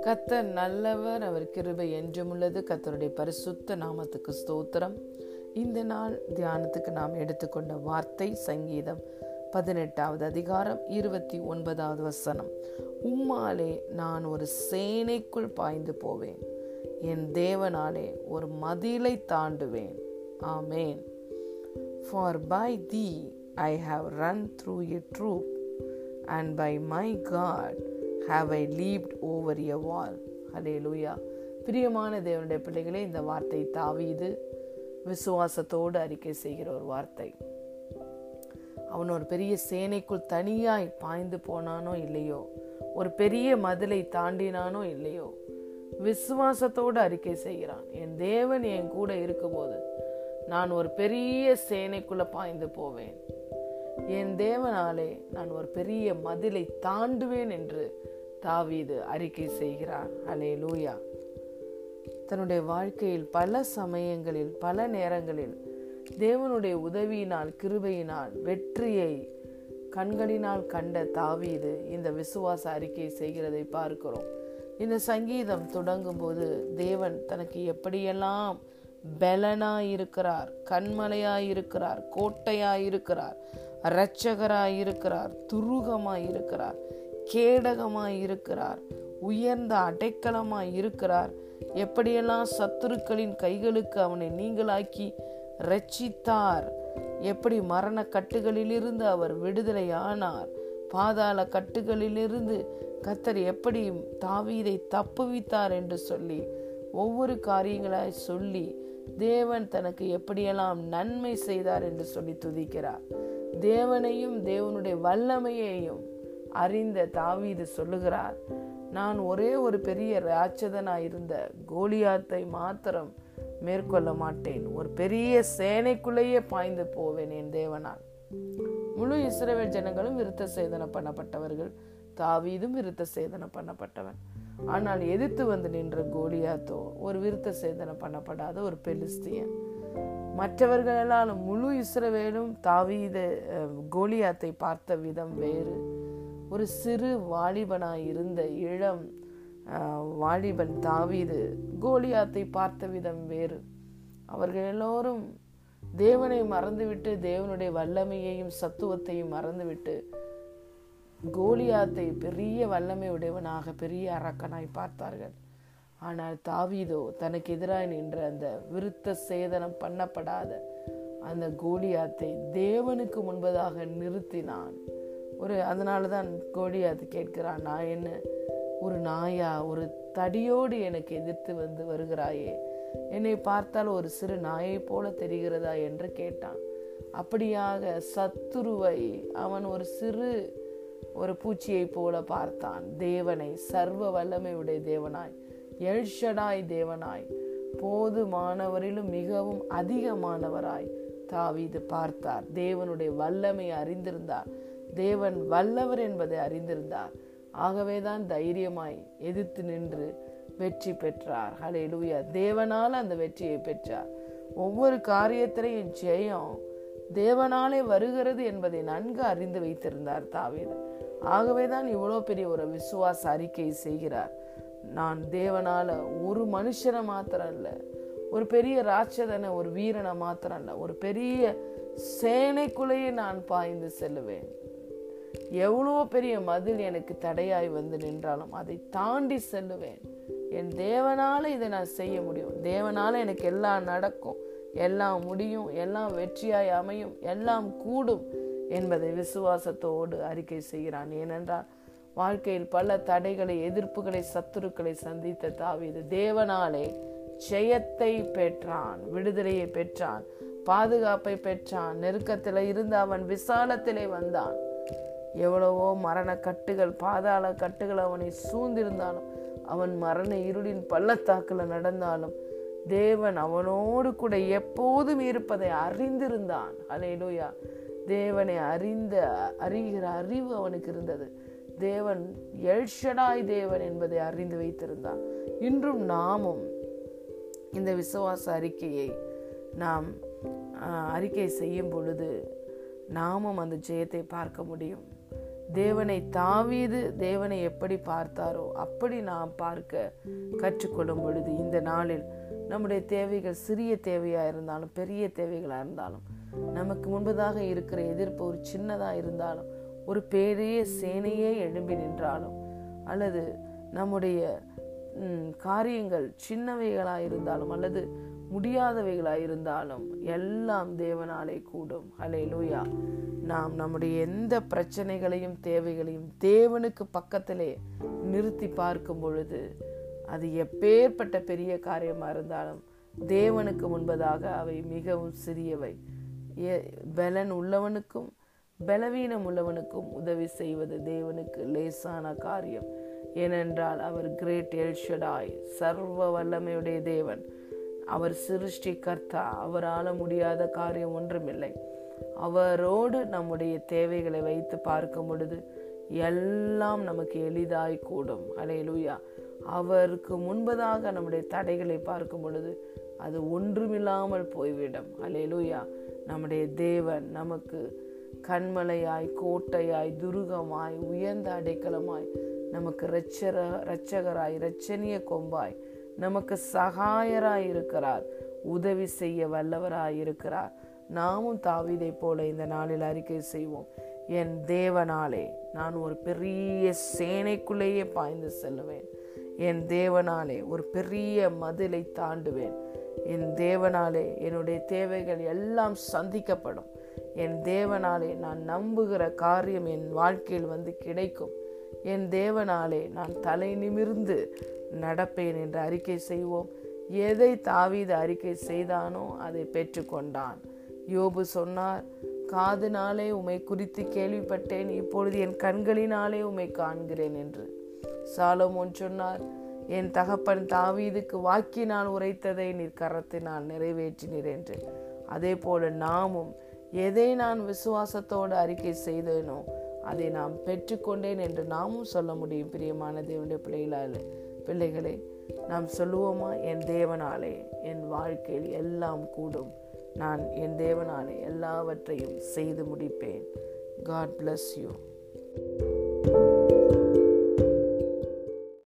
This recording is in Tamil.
கத்தர் நல்லவர் அவர் கிருபை என்றுமுள்ளது கத்தருடைய பரிசுத்த நாமத்துக்கு ஸ்தோத்திரம். இந்த நாள் தியானத்துக்கு நாம் எடுத்துக்கொண்ட வார்த்தை சங்கீதம் பதினெட்டாவது அதிகாரம் இருபத்தி ஒன்பதாவது வசனம். உம்மாலே நான் ஒரு சேனைக்குள் பாய்ந்து போவேன். என் தேவனாலே ஒரு மதிலை தாண்டுவேன். ஆமேன். For by thee I have run through a troop and by my God have I leaped over a wall hallelujah பிரியமான தேவனுடைய பிள்ளைகளே இந்த வார்த்தை தாவீது விசுவாசத்தோடு அறிக்கை செய்கிற ஒரு வார்த்தை. அவன் ஒரு பெரிய சேனைக்குள் தனியாய் பாய்ந்து போனானோ இல்லையோ? ஒரு பெரிய மதிலை தாண்டினானோ இல்லையோ? விசுவாசத்தோடு அறிக்கை செய்கிறான். என் தேவன் என் கூட இருக்கும்போது நான் ஒரு பெரிய சேனைக்குள்ள பாய்ந்து போவேன். என் தேவனாலே நான் ஒரு பெரிய மதிலை தாண்டுவேன் என்று தாவீது அறிக்கை செய்கிறார். அலே லூயா தன்னுடைய வாழ்க்கையில் பல சமயங்களில் பல நேரங்களில் தேவனுடைய உதவியினால் கிருபையினால் வெற்றியை கண்களினால் கண்ட தாவீது இந்த விசுவாச அறிக்கை செய்கிறதை பார்க்கிறோம். இந்த சங்கீதம் தொடங்கும் போது தேவன் தனக்கு எப்படியெல்லாம் பலனாய் இருக்கிறார் கண்மலையாய் இருக்கிறார் கோட்டையாய் இருக்கிறார் இரட்சகராய் இருக்கிறார் துருகமாய் இருக்கிறார் கேடகமாய் இருக்கிறார் உயர்ந்த அடைக்கலமாய் இருக்கிறார் எப்படியெல்லாம் சத்துருக்களின் கைகளுக்கு அவனை நீங்களாக்கி ரட்சித்தார் எப்படி மரண கட்டுகளிலிருந்து அவர் விடுதலை ஆனார் பாதாள கட்டுகளிலிருந்து கத்தர் எப்படி தாவீதை தப்புவித்தார் என்று சொல்லி ஒவ்வொரு காரியங்களாய் சொல்லி தேவன் தனக்கு எப்படியெல்லாம் நன்மை செய்தார் என்று சொல்லி துதிக்கிறார். தேவனையும் தேவனுடைய வல்லமையையும் அறிந்த தாவீது சொல்லுகிறார் நான் ஒரே ஒரு பெரிய ராட்சதனாய் இருந்த கோலியாத்தை மாத்திரம் மேற்கொள்ள மாட்டேன். ஒரு பெரிய சேனைக்குள்ளேயே பாய்ந்து போவேன் என் தேவனால். முழு இஸ்ரேல் ஜனங்களும் விருத்த சேதனை பண்ணப்பட்டவர்கள். தாவீதும் விருத்த சேதனை பண்ணப்பட்டவன். ஆனால் எதிர்த்து வந்து நின்ற கோலியாத்தோ ஒரு விருத்த சேதனை பண்ணப்படாத ஒரு பெலிஸ்தியன். மற்றவர்களெல்லாம் முழு இஸ்ரவேலும் தாவீத கோலியாத்தை பார்த்த விதம் வேறு. ஒரு சிறு வாலிபனாய் இருந்த இளம் வாலிபன் தாவீது கோலியாத்தை பார்த்த விதம் வேறு. அவர்கள் எல்லோரும் தேவனை மறந்துவிட்டு தேவனுடைய வல்லமையையும் சத்துவத்தையும் மறந்துவிட்டு கோலியாத்தை பெரிய வல்லமை உடையவனாக பெரிய அரக்கனாய் பார்த்தார்கள். ஆனால் தாவீதோ தனக்கு எதிராக நின்ற அந்த விருத்த சேதனம் பண்ணப்படாத அந்த கோலியாத்தை தேவனுக்கு முன்பதாக நிறுத்தினான். ஒரு அதனால தான் கோலியாத்து கேட்கிறான் நான் என்ன? ஒரு நாயா? ஒரு தடியோடு எனக்கு எதிர்த்து வந்து வருகிறாயே? என்னை பார்த்தால் ஒரு சிறு நாயை போல தெரிகிறதா? என்று கேட்டான். அப்படியாக சத்துருவை அவன் ஒரு சிறு ஒரு பூச்சியை போல பார்த்தான். தேவனை சர்வ வல்லமை உடைய தேவனாய். எல்ஷடாய் தேவனாய். போதுமானவரிலும் மிகவும் அதிகமானவராய் தாவீது பார்த்தார். தேவனுடைய வல்லமை அறிந்திருந்தார். தேவன் வல்லவர் என்பதை அறிந்திருந்தார். ஆகவேதான் தைரியமாய் எதிர்த்து நின்று வெற்றி பெற்றார். ஹலே லூயா தேவனால அந்த வெற்றியை பெற்றார். ஒவ்வொரு காரியத்திலையும் ஜெயம் தேவனாலே வருகிறது என்பதை நன்கு அறிந்து வைத்திருந்தார் தாவீது. ஆகவேதான் இவ்வளோ பெரிய ஒரு விசுவாச அறிக்கை செய்கிறார். நான் தேவனால் ஒரு மனுஷனை மாத்திரம் இல்லை ஒரு பெரிய ராட்சதனை ஒரு வீரனை மாத்திரம் இல்லை ஒரு பெரிய சேனைக்குள்ளேயே நான் பாய்ந்து செல்லுவேன். எவ்வளோ பெரிய மதில் எனக்கு தடையாய் வந்து நின்றாலும் அதை தாண்டி செல்லுவேன். என் தேவனால் இதை நான் செய்ய முடியும். தேவனால் எனக்கு எல்லாம் நடக்கும். எல்லாம் முடியும். எல்லாம் வெற்றியாய் அமையும். எல்லாம் கூடும் என்பதை விசுவாசத்தோடு அறிக்கை செய்கிறான். ஏனென்றால் வாழ்க்கையில் பல தடைகளை எதிர்ப்புகளை சத்துருக்களை சந்தித்த தாவீது. தேவனாலே ஜெயத்தை பெற்றான் விடுதலையை பெற்றான் பாதுகாப்பை பெற்றான் நெருக்கத்தில் இருந்து அவன் விசாலத்திலே வந்தான். எவ்வளவோ மரண கட்டுகள் பாதாள கட்டுகள் அவனை சூழ்ந்திருந்தாலும் அவன் மரண இருளின் பள்ளத்தாக்கில் நடந்தாலும் தேவன் அவனோடு கூட எப்போதும் இருப்பதை அறிந்திருந்தான். அலையிலோயா தேவனை அறிந்த அறிகிற அறிவு அவனுக்கு இருந்தது. தேவன் எல்ஷடாய் தேவன் என்பதை அறிந்து வைத்திருந்தான் இன்றும் நாமும் இந்த விசுவாச அறிக்கையை நாம் அறிக்கை செய்யும் பொழுது நாமும் அந்த ஜெயத்தை பார்க்க முடியும். தேவனை தாவீது தேவனை எப்படி பார்த்தாரோ அப்படி நாம் பார்க்க கற்றுக்கொள்ளும் பொழுது இந்த நாளில் நம்முடைய தேவைகள் சிறிய தேவையாக இருந்தாலும் பெரிய தேவைகளாக இருந்தாலும் நமக்கு முன்பதாக இருக்கிற எதிர்ப்பு ஒரு சின்னதாக இருந்தாலும் ஒரு பெரிய சேனையே எழும்பி நின்றாலும் அல்லது நம்முடைய காரியங்கள் சின்னவைகளாக இருந்தாலும் அல்லது முடியாதவைகளாக இருந்தாலும் எல்லாம் தேவனாலே கூடும். அலே லூயா நாம் நம்முடைய எந்த பிரச்சனைகளையும் தேவைகளையும் தேவனுக்கு பக்கத்திலே நிறுத்தி பார்க்கும் பொழுது அது எப்பேற்பட்ட பெரிய காரியமாக இருந்தாலும் தேவனுக்கு முன்பதாக அவை மிகவும் சிறியவை. பலன் உள்ளவனுக்கும் பலவீனம் உள்ளவனுக்கும் உதவி செய்வது தேவனுக்கு லேசான காரியம். ஏனென்றால் அவர் கிரேட் எல்ஷடாய் சர்வ வல்லமையுடைய தேவன். அவர் சிருஷ்டி கர்த்தா அவரால் முடியாத காரியம் ஒன்றுமில்லை. அவரோடு நம்முடைய தேவைகளை வைத்து பார்க்கும் பொழுது எல்லாம் நமக்கு எளிதாய் கூடும். அலையலூயா அவருக்கு முன்பதாக நம்முடைய தடைகளை பார்க்கும் பொழுது அது ஒன்றுமில்லாமல் போய்விடும். அலையலூயா நம்முடைய தேவன் நமக்கு கண்மலையாய் கோட்டையாய் துருகமாய் உயர்ந்த அடைக்கலமாய் நமக்கு ரச்சர ரச்சகராய் ரச்சனிய கொம்பாய் நமக்கு சகாயராய் இருக்கிறார். உதவி செய்ய வல்லவராய் இருக்கிறார். நாமும் தாவிதை போல இந்த நாளில் அறிக்கை செய்வோம். என் தேவனாலே நான் ஒரு பெரிய சேனைக்குள்ளேயே பாய்ந்து செல்லுவேன். என் தேவனாலே ஒரு பெரிய மதிலை தாண்டுவேன். என் தேவனாலே என்னுடைய தேவைகள் எல்லாம் சந்திக்கப்படும். என் தேவனாலே நான் நம்புகிற காரியம் என் வாழ்க்கையில் வந்து கிடைக்கும். என் தேவனாலே நான் தலை நிமிர்ந்து நடப்பேன் என்று அறிக்கை செய்வோம். எதை தாவீது அறிக்கை செய்தானோ அதை பெற்றுக்கொண்டான். யோபு சொன்னார் காதுனாலே உமை குறித்து கேள்விப்பட்டேன் இப்பொழுது என் கண்களினாலே உமை காண்கிறேன் என்று. சாலமோன் சொன்னார் என் தகப்பன் தாவீதுக்கு வாக்கினால் உரைத்ததை நீர் கரத்தினால் நிறைவேற்றினீர் என்று. அதே போல நாமும் எதை நான் விசுவாசத்தோடு அறிக்கை செய்தேனோ அதை நாம் பெற்றுக்கொண்டேன் என்று நாமும் சொல்ல முடியும் பிரியமான தேவனுடைய பிள்ளைகளால். பிள்ளைகளே நாம் சொல்லுவோமா? என் தேவனாலே என் வாழ்க்கையில் எல்லாம் கூடும். நான் என் தேவனாலே எல்லாவற்றையும் செய்து முடிப்பேன். God bless you